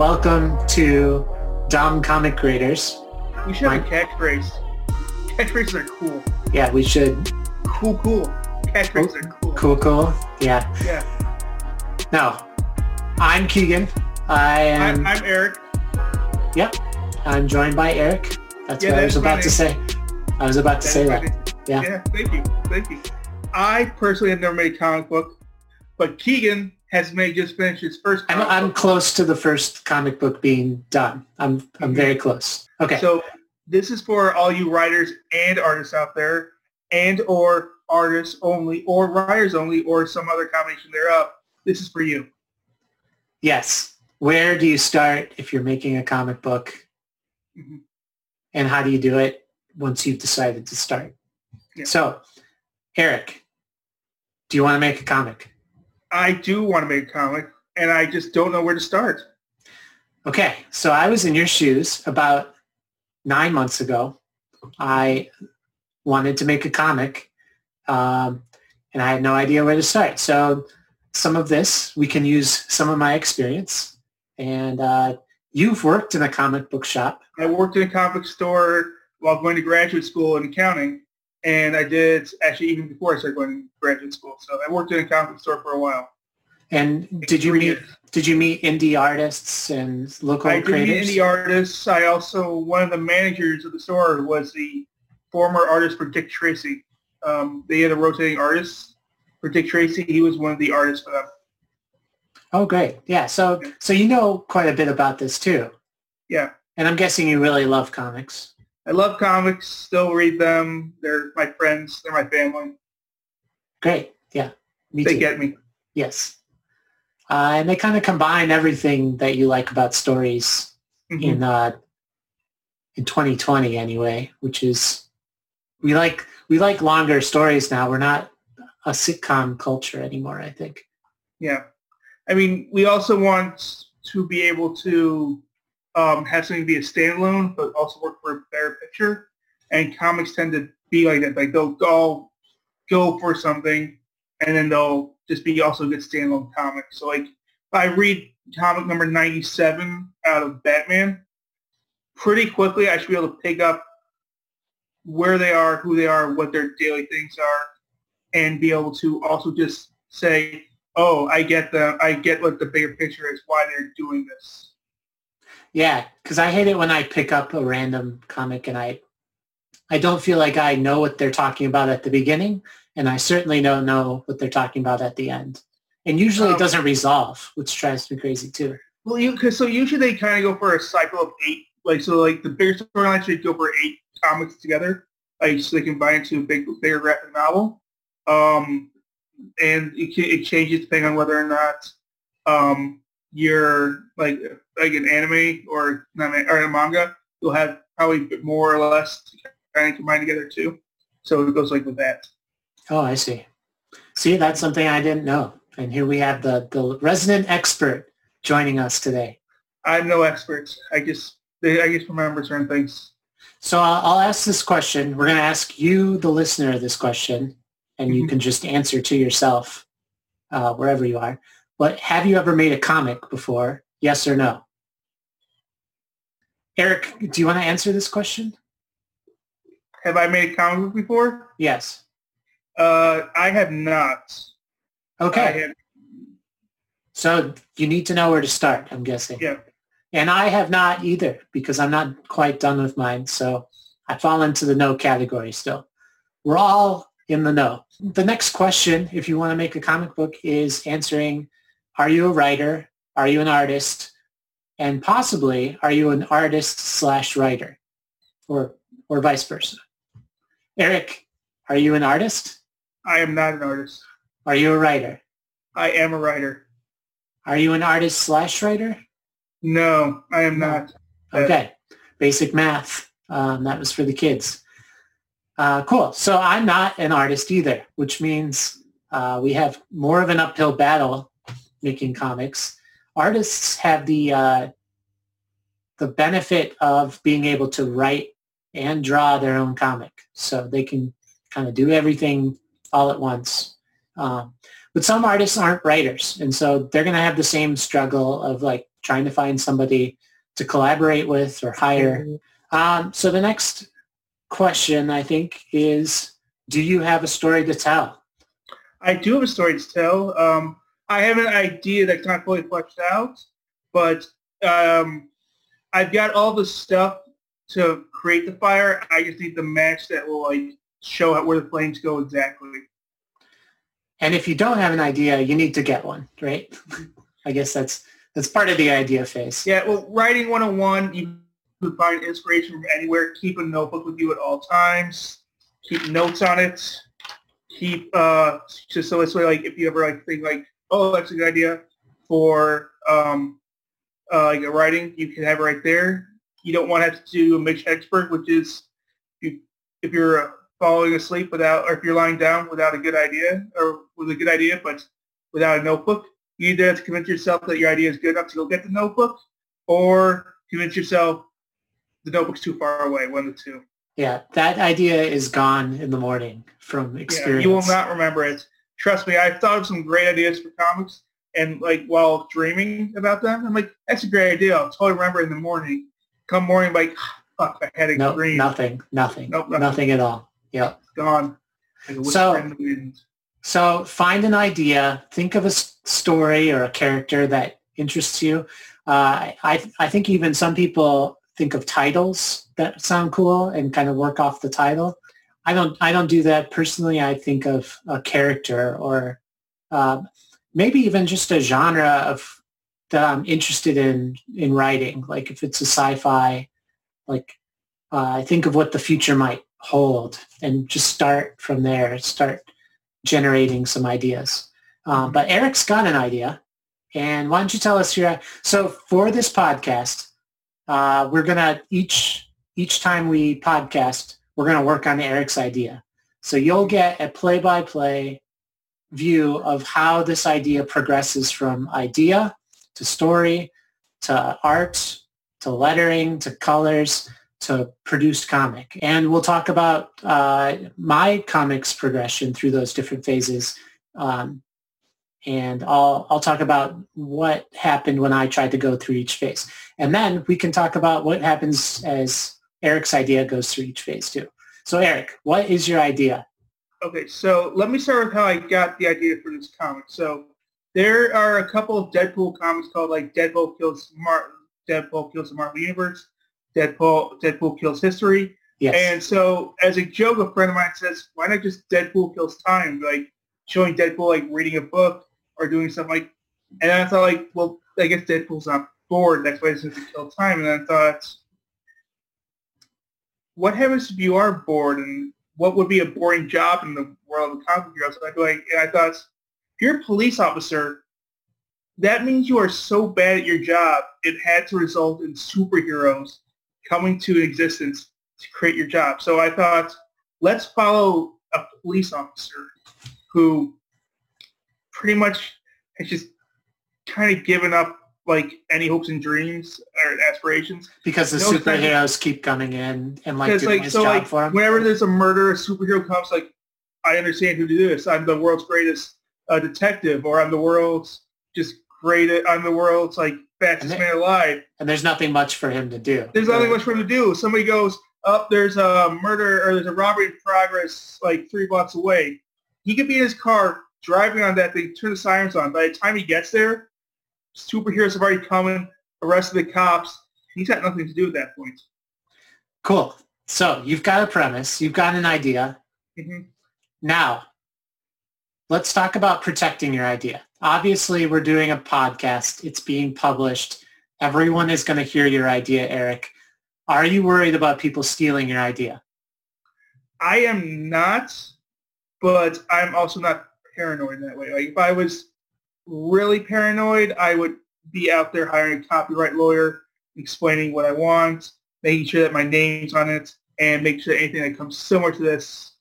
welcome to Dumb Comic Creators. We should have My- a catchphrase. Catchphrases are cool. Yeah, we should. Cool, cool. Catchphrases are cool. Cool, cool. Yeah. Yeah. No, I'm Keegan. I am. I'm, I'm Eric. Yep. I'm joined by Eric. That's Yeah, what I was about to say. I was about to say that. Yeah. Yeah, thank you. Thank you. I personally have never made a comic book, but Keegan has made just finished his first I'm, I'm close to the first comic book being done. I'm I'm Mhm. very close. Okay. So this is for all you writers and artists out there, and or artists only, or writers only, or some other combination thereof. This is for you. yes. Where do you start if you're making a comic book, Mhm. and how do you do it once you've decided to start? Yeah. So, Eric, do you want to make a comic? I do want to make a comic, and I just don't know where to start. Okay, so I was in your shoes about nine months ago. I wanted to make a comic, um, and I had no idea where to start. So some of this, we can use some of my experience. And uh, you've worked in a comic book shop. I worked in a comic store while going to graduate school in accounting, and I did actually even before I started going to graduate school. So I worked in a comic store for a while. And did you meet years. did you meet indie artists and local I did meet indie artists. I also one of the managers of the store was the former artist for Dick Tracy. Um, they had a rotating artist for Dick Tracy. He was one of the artists for them. oh, great. Yeah. So so you know quite a bit about this too. Yeah, And I'm guessing you really love comics. I love comics. Still read them. They're my friends. They're my family. Great. Yeah. Me they too. get me. Yes. Uh, and they kind of combine everything that you like about stories Mhm. in uh, in 2020 anyway, which is we like we like longer stories now. We're not a sitcom culture anymore, I think. Yeah. I mean, we also want to be able to um, have something be a standalone, but also work for a better picture. And comics tend to be like that. Like they'll go go for something, and then they'll just be also a good standalone comic. So like, if I read comic number 97 out of Batman, pretty quickly I should be able to pick up where they are, who they are, what their daily things are, and be able to also just say, oh, I get the, I get what the bigger picture is, why they're doing this. Yeah, because I hate it when I pick up a random comic and I I don't feel like I know what they're talking about at the beginning, and I certainly don't know what they're talking about at the end. And usually it Um, doesn't resolve, which drives me crazy too. Well, you, cause so usually they kind of go for a cycle of eight, like, so like the bigger storyline should go for eight comics together, like, so they combine into a big, bigger graphic novel. Um, and it, it changes depending on whether or not, um, you're like, like an anime or, or a manga, you'll have probably more or less kind of combined together too. So it goes like with that. Oh, I see. See, that's something I didn't know. And here we have the, the resident expert joining us today. I'm no expert. I just, I just remember certain things. So I'll, I'll ask this question. We're going to ask you, the listener, this question, and you Mhm. can just answer to yourself uh, wherever you are. But have you ever made a comic before? Yes or no? Eric, do you want to answer this question? Have I made a comic book before? Yes. Uh, I have not. Okay. Have, So you need to know where to start, I'm guessing. yeah. And I have not either because I'm not quite done with mine. So I fall into the no category still. We're all in the no. The next question, if you want to make a comic book, is answering, are you a writer? Are you an artist? And possibly, are you an artist slash writer? Or, or vice versa. Eric, are you an artist? I am not an artist. Are you a writer? I am a writer. Are you an artist slash writer? No, I am No. not. Okay. Basic math. Um, that was for the kids. Uh, cool. So I'm not an artist either, which means uh, we have more of an uphill battle making comics. Artists have the uh, the benefit of being able to write and draw their own comic, so they can kind of do everything all at once. Um, but some artists aren't writers. And so they're going to have the same struggle of like trying to find somebody to collaborate with or hire. Mm-hmm. Um, so the next question I think is, do you have a story to tell? I do have a story to tell. Um, I have an idea that's not fully fleshed out, but um, I've got all the stuff to create the fire. I just need the match that will like show out where the flames go exactly. And if you don't have an idea, you need to get one, right? I guess that's that's part of the idea phase. Yeah, well, writing 101, you can find inspiration from anywhere. Keep a notebook with you at all times. Keep notes on it. Keep uh, just so this way, like if you ever like think like, oh, that's a good idea for um, uh, like a writing, you can have it right there. You don't want to have to do a mix expert, which is you, if you're falling asleep without, or if you're lying down without a good idea, or with a good idea, but without a notebook, you either have to convince yourself that your idea is good enough to go get the notebook, or convince yourself the notebook's too far away, one of the two. Yeah, that idea is gone in the morning from experience. Yeah, you will not remember it. Trust me, I've thought of some great ideas for comics, and like while dreaming about them, I'm like, that's a great idea. I'll totally remember in the morning. Come morning, like, fuck, I had a nope, dream. Nothing, nothing, nope, nothing, nothing at all. Yep. Gone. so, so find an idea, think of a story or a character that interests you. Uh, I, I think even some people think of titles that sound cool and kind of work off the title. I don't, I don't do that personally. I think of a character or uh, maybe even just a genre of that I'm interested in in writing. Like if it's a sci-fi, like uh, I think of what the future might hold and just start from there, start generating some ideas. Um, but Eric's got an idea. And why don't you tell us your, so for this podcast, uh, we're going to each, each time we podcast, we're going to work on Eric's idea. So you'll get a play-by-play view of how this idea progresses from idea to story to art to lettering to colors to produced comic. And we'll talk about uh, my comics progression through those different phases. Um, and I'll, I'll talk about what happened when I tried to go through each phase. And then we can talk about what happens as Eric's idea goes through each phase too. So Eric, what is your idea? Okay, so let me start with how I got the idea for this comic. So there are a couple of Deadpool comics called like Deadpool Kills Mar- Deadpool Kills the Marvel Universe Deadpool Deadpool kills history. Yes. And so as a joke, a friend of mine says, why not just Deadpool kills time? Like showing Deadpool like reading a book or doing something like and I thought like, well, I guess Deadpool's not bored. That's why he says to kill time. And I thought, what happens if you are bored and what would be a boring job in the world of comic heroes? So I like, and I thought, if you're a police officer, that means you are so bad at your job, it had to result in superheroes coming to existence to create your job. So I thought, let's follow a police officer who pretty much has just kind of given up like any hopes and dreams or aspirations because the no superheroes keep coming in and like doing like, his so, job like, for him. Whenever there's a murder, a superhero comes like, I understand who to do this. I'm the world's greatest uh, detective, or I'm the world's just great. I'm the world's like fastest man alive. And there's nothing much for him to do. There's nothing much for him to do. Somebody goes up, there's a murder or there's a robbery in progress like three blocks away. He could be in his car driving on that thing, turn the sirens on. By the time he gets there, superheroes have already come in, arrested the cops. He's got nothing to do at that point. Cool. So you've got a premise. You've got an idea. Mm-hmm. Now, let's talk about protecting your idea obviously we're doing a podcast. It's being published. Everyone is going to hear your idea, Eric. Are you worried about people stealing your idea? I am not, but I'm also not paranoid in that way. Like if I was really paranoid, I would be out there hiring a copyright lawyer, explaining what I want, making sure that my name's on it, and make sure anything that comes similar to this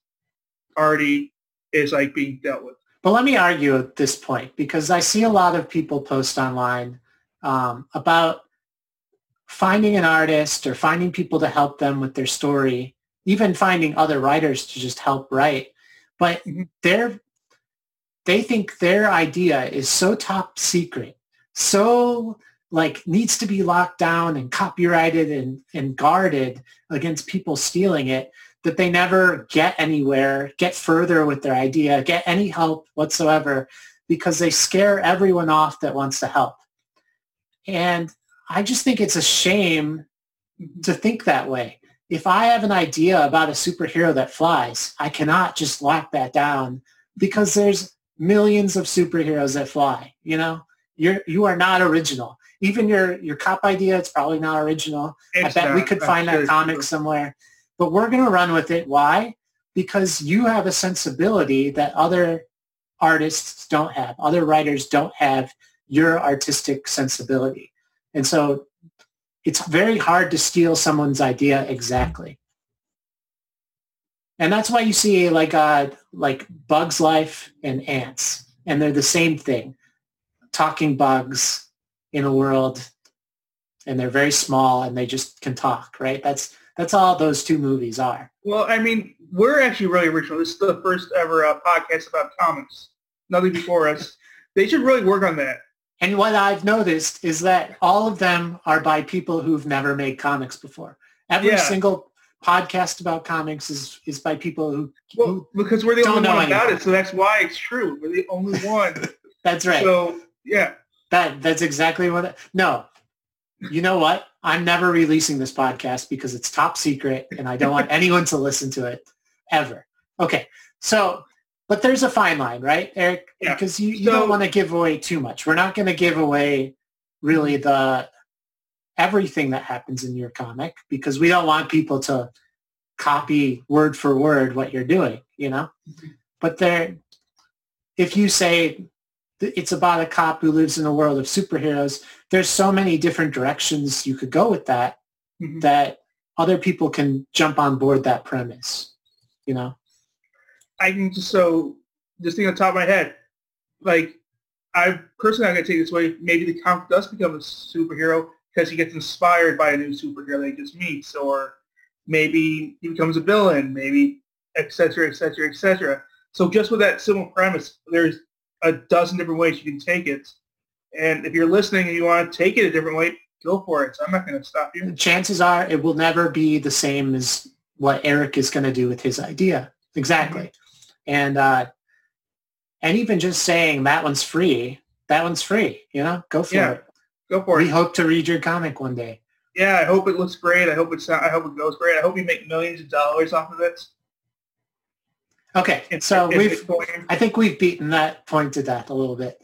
already is like being dealt with. But let me argue at this point because I see a lot of people post online um, about finding an artist or finding people to help them with their story, even finding other writers to just help write. But mm-hmm. they're they think their idea is so top secret, so like needs to be locked down and copyrighted and, and guarded against people stealing it that they never get anywhere, get further with their idea, get any help whatsoever because they scare everyone off that wants to help. And I just think it's a shame to think that way. If I have an idea about a superhero that flies, I cannot just lock that down because there's millions of superheroes that fly. You know, you're you are not original. Even your your cop idea, it's probably not original. It's I bet we could find that comic true. somewhere. But we're going to run with it. Why? Because you have a sensibility that other artists don't have. Other writers don't have your artistic sensibility. And so it's very hard to steal someone's idea exactly. And that's why you see like uh like Bugs Life and Antz. And they're the same thing. Talking bugs in a world and they're very small and they just can talk, right? That's that's all those two movies are. Well, I mean, we're actually really original. This is the first ever uh, podcast about comics. Nothing before us. They should really work on that. And what I've noticed is that all of them are by people who've never made comics before. Every Yeah. single podcast about comics is is by people who, Well, because we're the only one about anything. it, so that's why it's true. We're the only one. that's right. So yeah, that that's exactly what. It, no, you know what? I'm never releasing this podcast because it's top secret, and I don't want anyone to listen to it ever. Okay, so but there's a fine line, right, Eric? Yeah. Because you, you So- don't want to give away too much. We're not going to give away really the everything that happens in your comic because we don't want people to copy word for word what you're doing, you know? But there, if you say it's about a cop who lives in a world of superheroes, there's so many different directions you could go with that Mhm. that other people can jump on board that premise, you know? I can just so just think on top of my head, like I personally I'm gonna take this way. Maybe the comic does become a superhero because he gets inspired by a new superhero that he just meets, or maybe he becomes a villain, maybe et cetera, et cetera, et cetera. So just with that simple premise, there's a dozen different ways you can take it. And if you're listening and you want to take it a different way, go for it. So I'm not going to stop you. chances are it will never be the same as what Eric is going to do with his idea. Exactly. And, uh, and even just saying that one's free, that one's free, you know, go for Yeah, it. Go for We it. hope to read your comic one day. Yeah, I hope it looks great. I hope it's. I hope it goes great. I hope you make millions of dollars off of it. Okay. If- So if we've, I think we've beaten that point to death a little bit.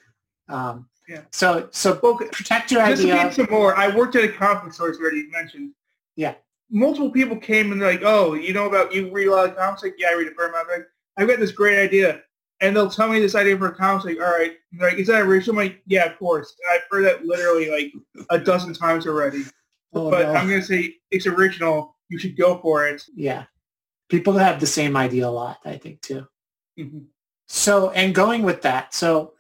Um, Yeah. So, so protect your Just idea. get some more, I worked at a store, as already mentioned. Yeah. Multiple people came and they're like, oh, you know about, you read a lot of comics? Like, yeah, I read a fair amount. Like, I've got this great idea. And they'll tell me this idea for a comic. Like, all right. Like, is that original? I'm like, yeah, of course. And I've heard that literally like a dozen times already. Oh, but no. I'm going to say it's original. You should go for it. Yeah. People have the same idea a lot, I think, too. Mhm. So, and going with that, so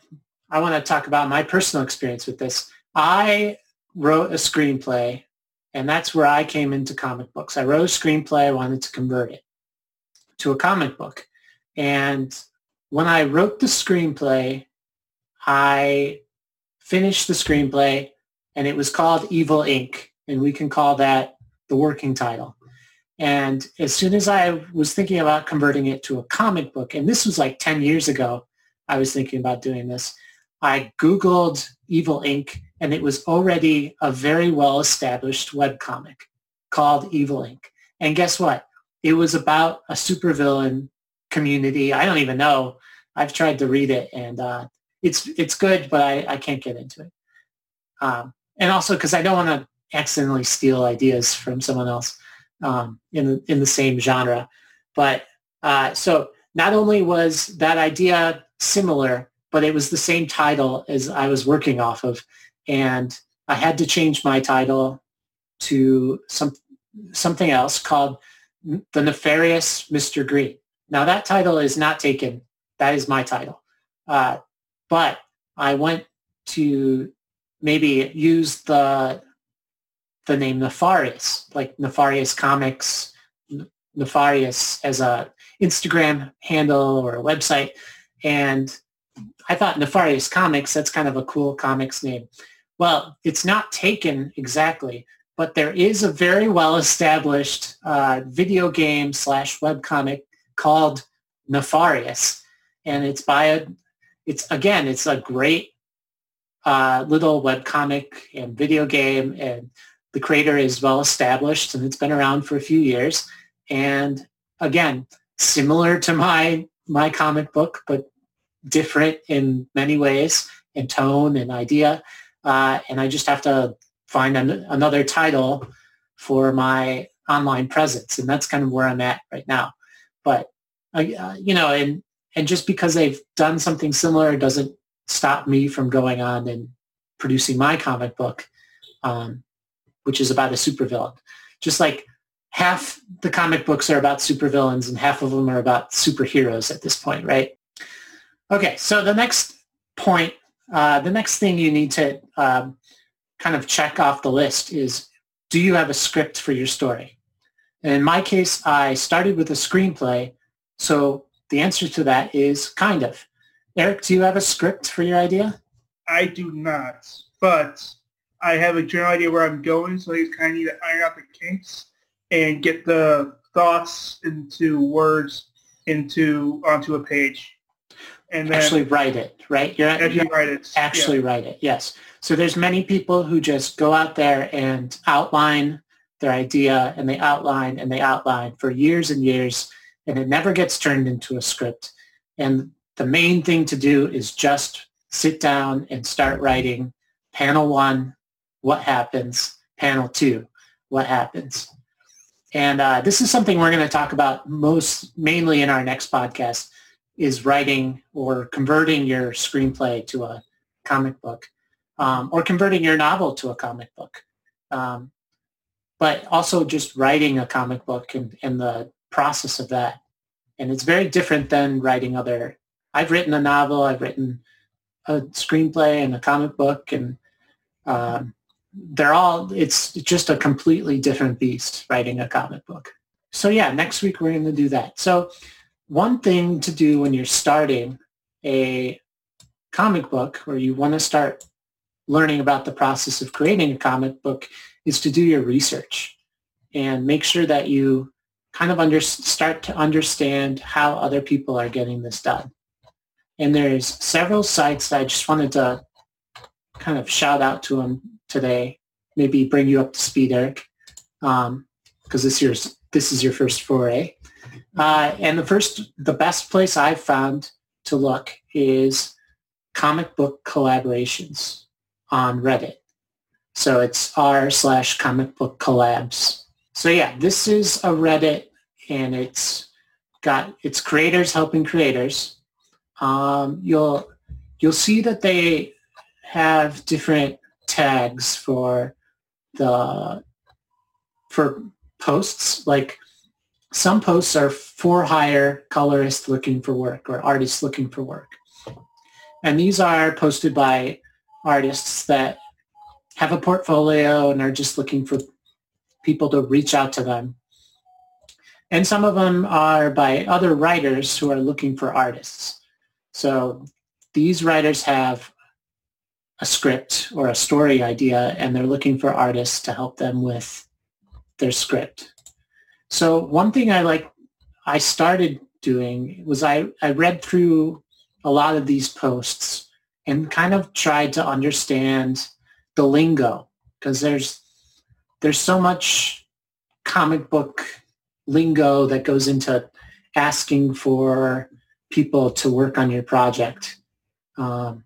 I want to talk about my personal experience with this. I wrote a screenplay, and that's where I came into comic books. I wrote a screenplay. I wanted to convert it to a comic book. And when I wrote the screenplay, I finished the screenplay, and it was called Evil Inc., and we can call that the working title. And as soon as I was thinking about converting it to a comic book, and this was like 10 years ago, I was thinking about doing this. I Googled Evil Inc. and it was already a very well-established webcomic called Evil Inc. And guess what? It was about a supervillain community. I don't even know. I've tried to read it and uh, it's it's good, but I, I can't get into it. Um, and also because I don't want to accidentally steal ideas from someone else um, in the, in the same genre. But uh, so not only was that idea similar, but it was the same title as I was working off of, and I had to change my title to some something else called The Nefarious Mr. Green. Now that title is not taken. That is my title. Uh, but I went to maybe use the the name Nefarious, like Nefarious Comics, Nefarious as a Instagram handle or a website. And I thought Nefarious Comics, that's kind of a cool comics name. Well, it's not taken exactly, but there is a very well-established uh, video game slash webcomic called Nefarious. And it's by a, it's again, it's a great uh, little webcomic and video game. And the creator is well established and it's been around for a few years. And again, similar to my my comic book, but different in many ways in tone and idea. Uh, and I just have to find an, another title for my online presence. And that's kind of where I'm at right now. But, uh, you know, and, and just because they've done something similar doesn't stop me from going on and producing my comic book, um, which is about a supervillain. Just like half the comic books are about supervillains and half of them are about superheroes at this point, right? Okay, so the next point, uh, the next thing you need to um, kind of check off the list is, do you have a script for your story? And in my case, I started with a screenplay, so the answer to that is kind of. Eric, do you have a script for your idea? I do not, but I have a general idea where I'm going, so I just kind of need to iron out the kinks and get the thoughts into words into onto a page. And then actually write it, right? You're actually you're write it. Actually yeah. write it. Yes. So there's many people who just go out there and outline their idea and they outline and they outline for years and years and it never gets turned into a script. And the main thing to do is just sit down and start writing panel one, what happens, panel two, what happens. And uh, this is something we're going to talk about most mainly in our next podcast is writing or converting your screenplay to a comic book um, or converting your novel to a comic book. Um, but also just writing a comic book and, and the process of that. And it's very different than writing other. I've written a novel. I've written a screenplay and a comic book, and um, they're all, it's just a completely different beast writing a comic book. So yeah, next week we're going to do that. So one thing to do when you're starting a comic book or you want to start learning about the process of creating a comic book is to do your research and make sure that you kind of under, start to understand how other people are getting this done. And there's several sites that I just wanted to kind of shout out to them today, maybe bring you up to speed, Eric, because um, this this is your first foray. Uh, and the first, the best place I've found to look is comic book collaborations on Reddit. So it's r slash comic book collabs. So yeah, this is a Reddit and it's got its creators helping creators. Um, you'll you'll see that they have different tags for the for posts. Like some posts are for hire colorists looking for work or artists looking for work. And these are posted by artists that have a portfolio and are just looking for people to reach out to them. And some of them are by other writers who are looking for artists. So these writers have a script or a story idea and they're looking for artists to help them with their script. So one thing I like, I started doing was I, I read through a lot of these posts and kind of tried to understand the lingo because there's there's so much comic book lingo that goes into asking for people to work on your project. Um,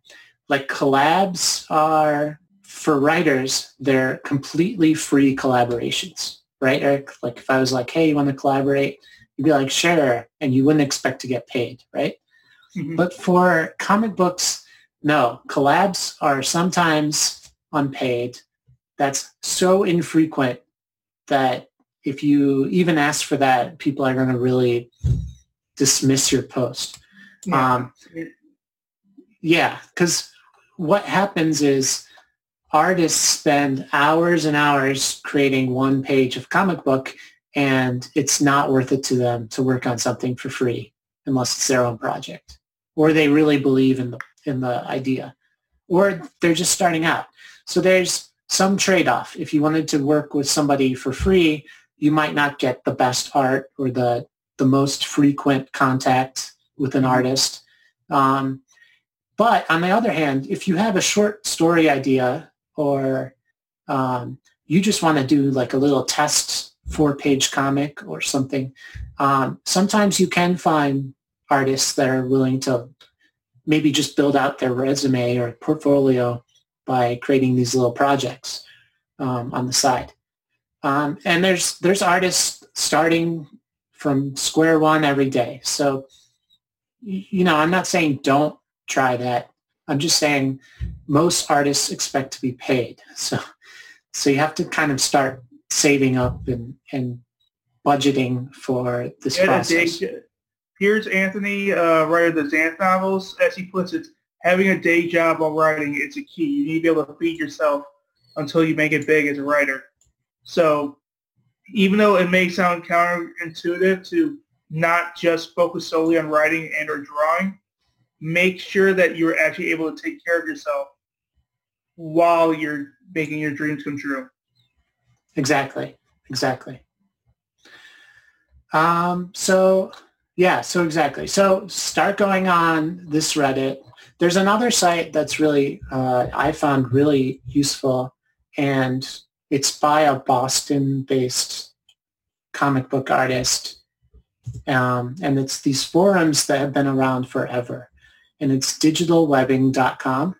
like collabs are for writers, they're completely free collaborations, right, Eric? Like if I was like, hey, you want to collaborate? You'd be like, sure, and you wouldn't expect to get paid, right? Mm-hmm. But for comic books, no, collabs are sometimes unpaid. That's so infrequent that if you even ask for that, people are going to really dismiss your post. Yeah, um, yeah, because what happens is artists spend hours and hours creating one page of comic book and it's not worth it to them to work on something for free unless it's their own project. or they really believe in the in the idea, or they're just starting out. So there's some trade-off. If you wanted to work with somebody for free, you might not get the best art or the the most frequent contact with an artist. Um, but on the other hand, if you have a short story idea or um, you just want to do like a little test four-page comic or something, um, sometimes you can find artists that are willing to maybe just build out their resume or portfolio by creating these little projects um, on the side. Um, and there's there's artists starting from square one every day. So, you know, I'm not saying don't try that. I'm just saying most artists expect to be paid. So, so you have to kind of start saving up and, and budgeting for this process. Piers Anthony, uh, writer of the Xanth novels. As he puts it, having a day job while writing is a key. You need to be able to feed yourself until you make it big as a writer. So even though it may sound counterintuitive to not just focus solely on writing and or drawing, make sure that you're actually able to take care of yourself while you're making your dreams come true. Exactly. Exactly. Um, so yeah, so exactly. So start going on this Reddit. There's another site that's really uh, I found really useful, and it's by a Boston-based comic book artist, um, and it's these forums that have been around forever, and it's digitalwebbing.com,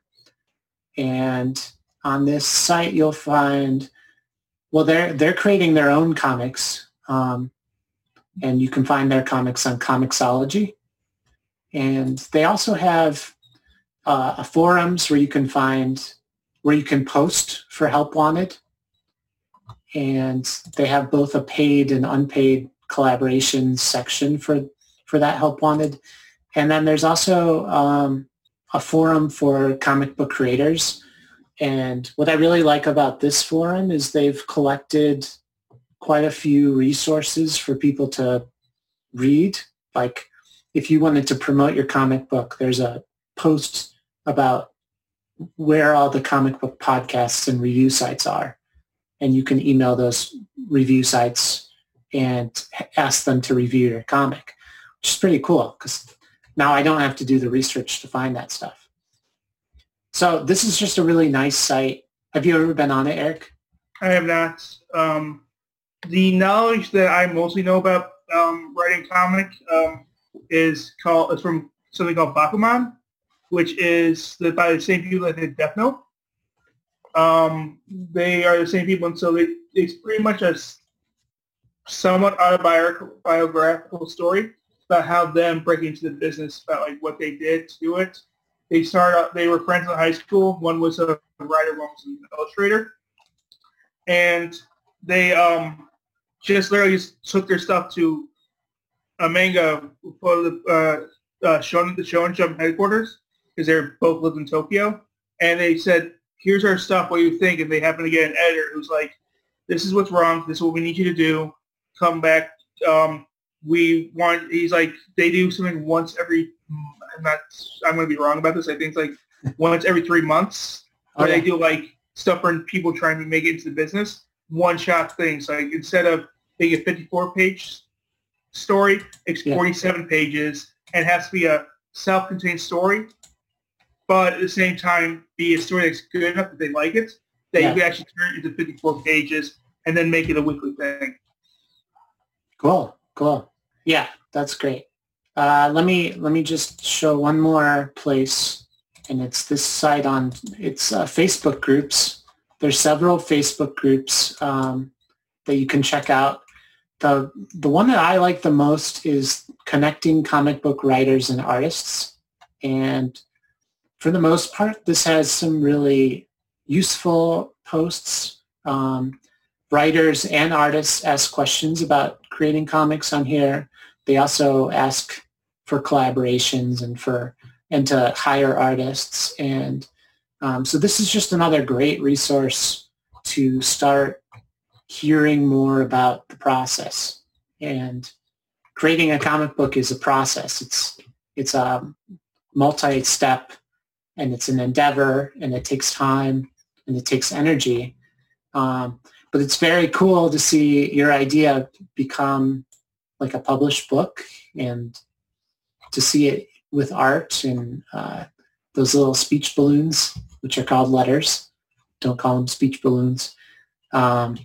and on this site you'll find well, they're they're creating their own comics, um, and you can find their comics on Comixology. And they also have uh, forums where you can find where you can post for help wanted, and they have both a paid and unpaid collaboration section for for that help wanted. And then there's also um, a forum for comic book creators and what I really like about this forum is they've collected quite a few resources for people to read. Like if you wanted to promote your comic book, there's a post about where all the comic book podcasts and review sites are. And you can email those review sites and ask them to review your comic, which is pretty cool because now I don't have to do the research to find that stuff. So this is just a really nice site. Have you ever been on it, Eric? I have not. Um, the knowledge that I mostly know about um, writing comic um, is called it's from something called Bakuman, which is by the same people that did Death Note. Um, they are the same people, and so it, it's pretty much a somewhat autobiographical story about how them breaking into the business, about like what they did to it, they started. They were friends in high school. One was a writer, one was an illustrator, and they um, just literally just took their stuff to a manga for the uh, uh, Shonen, the Shonen Jump headquarters because they both lived in Tokyo, and they said, "Here's our stuff. What do you think?" And they happened to get an editor who's like, "This is what's wrong. This is what we need you to do. Come back. Um, we want." He's like, they do something once every I'm not. I'm going to be wrong about this. I think it's like once every three months, where okay. they do like stuff for people trying to make it into the business. One shot things. Like instead of being a 54 page story, it's yeah. 47 pages and has to be a self-contained story, but at the same time be a story that's good enough that they like it, that yeah. you can actually turn it into 54 pages and then make it a weekly thing. Cool, cool. Yeah, that's great. Uh, let me let me just show one more place, and it's this site on it's uh, Facebook groups. There's several Facebook groups um, that you can check out. the The one that I like the most is connecting comic book writers and artists, and for the most part, this has some really useful posts. Um, writers and artists ask questions about creating comics on here. They also ask for collaborations and for and to hire artists. And um, so this is just another great resource to start hearing more about the process. And creating a comic book is a process. It's it's um multi-step and it's an endeavor and it takes time and it takes energy. Um, but it's very cool to see your idea become like a published book and to see it with art and uh, those little speech balloons, which are called letters. Don't call them speech balloons. Um,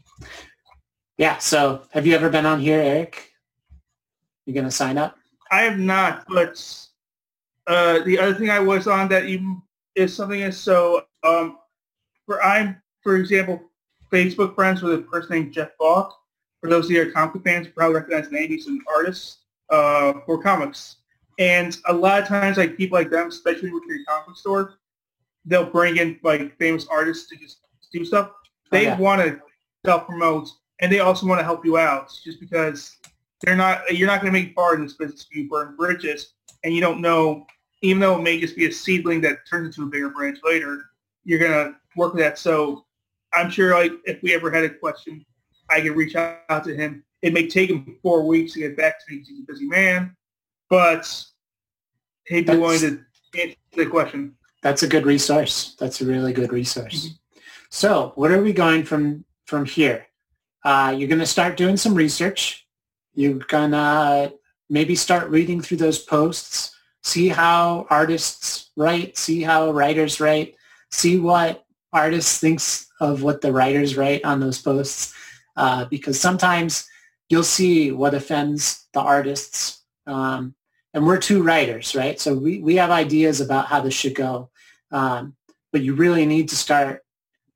yeah. So have you ever been on here, Eric? You are going to sign up? I have not, but uh, the other thing I was on that even is something is so um, for I'm for example Facebook friends with a person named Jeff Falk. For those of you who are comic fans, probably recognize the name. He's an artist uh, for comics. And a lot of times, like people like them, especially with your comic store, they'll bring in like famous artists to just do stuff. They oh, yeah. want to self promote, and they also want to help you out, just because they're not. You're not going to make far in this business if you burn bridges, and you don't know. Even though it may just be a seedling that turns into a bigger branch later, you're going to work with that. So I'm sure, like, if we ever had a question, I could reach out to him. It may take him four weeks to get back to me he's a busy man but he'd be that's, willing to answer the question. That's a good resource. That's a really good resource. Mm-hmm. So what are we going from from here? Uh, you're going to start doing some research. You're going to maybe start reading through those posts, see how artists write, see how writers write, see what artists thinks of what the writers write on those posts. Uh, because sometimes you'll see what offends the artists um, and we're two writers, right? So we, we have ideas about how this should go. Um, but you really need to start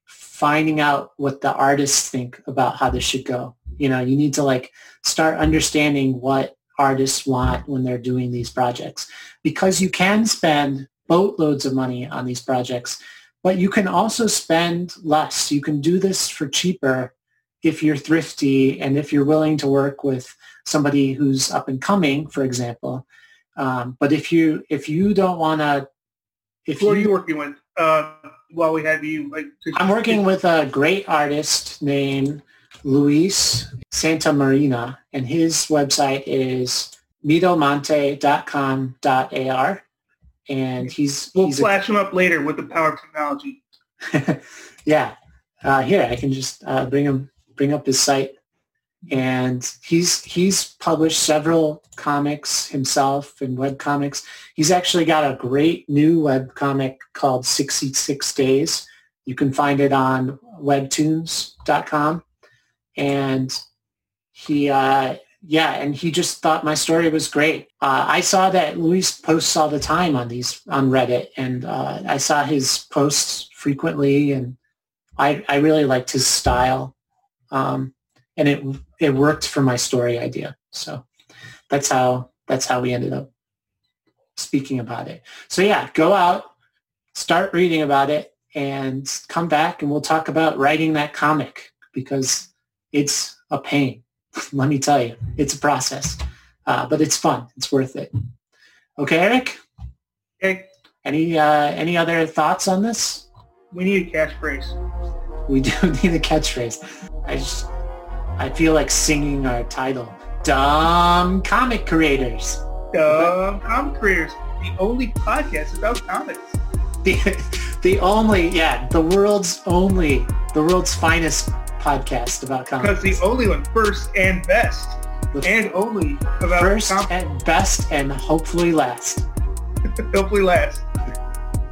finding out what the artists think about how this should go. You know, you need to like start understanding what artists want when they're doing these projects because you can spend boatloads of money on these projects, but you can also spend less. You can do this for cheaper if you're thrifty and if you're willing to work with somebody who's up and coming, for example. Um, but if you if you don't want to, if who are you working with? Uh, while we have you, like, I'm working with a great artist named Luis Santa Marina, and his website is mitomonte.com.ar. And he's we'll he's flash a, him up later with the power of technology. yeah, uh, here I can just uh, bring him bring up his site and he's he's published several comics himself and web comics. He's actually got a great new web comic called 66 Days. You can find it on webtoons.com. And he, uh, yeah, and he just thought my story was great. Uh, I saw that Luis posts all the time on these on Reddit, and uh, I saw his posts frequently, and I I really liked his style. Um, and it it worked for my story idea. So that's how that's how we ended up speaking about it. So yeah, go out, start reading about it, and come back, and we'll talk about writing that comic because it's a pain. Let me tell you, it's a process, uh, but it's fun. It's worth it. Okay, Eric. Okay. Any uh, any other thoughts on this? We need a catchphrase. We do need a catchphrase. I just I feel like singing our title. Dumb Comic Creators. Dumb Comic Creators. The only podcast about comics. The, the only, yeah, the world's only, the world's finest podcast about comics. Because the only one, first and best. The and only about First comics. and best and hopefully last. hopefully last.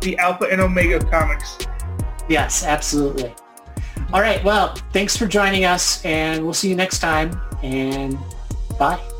The alpha and omega comics. Yes, absolutely. All right. Well, thanks for joining us, and we'll see you next time. And bye. Bye.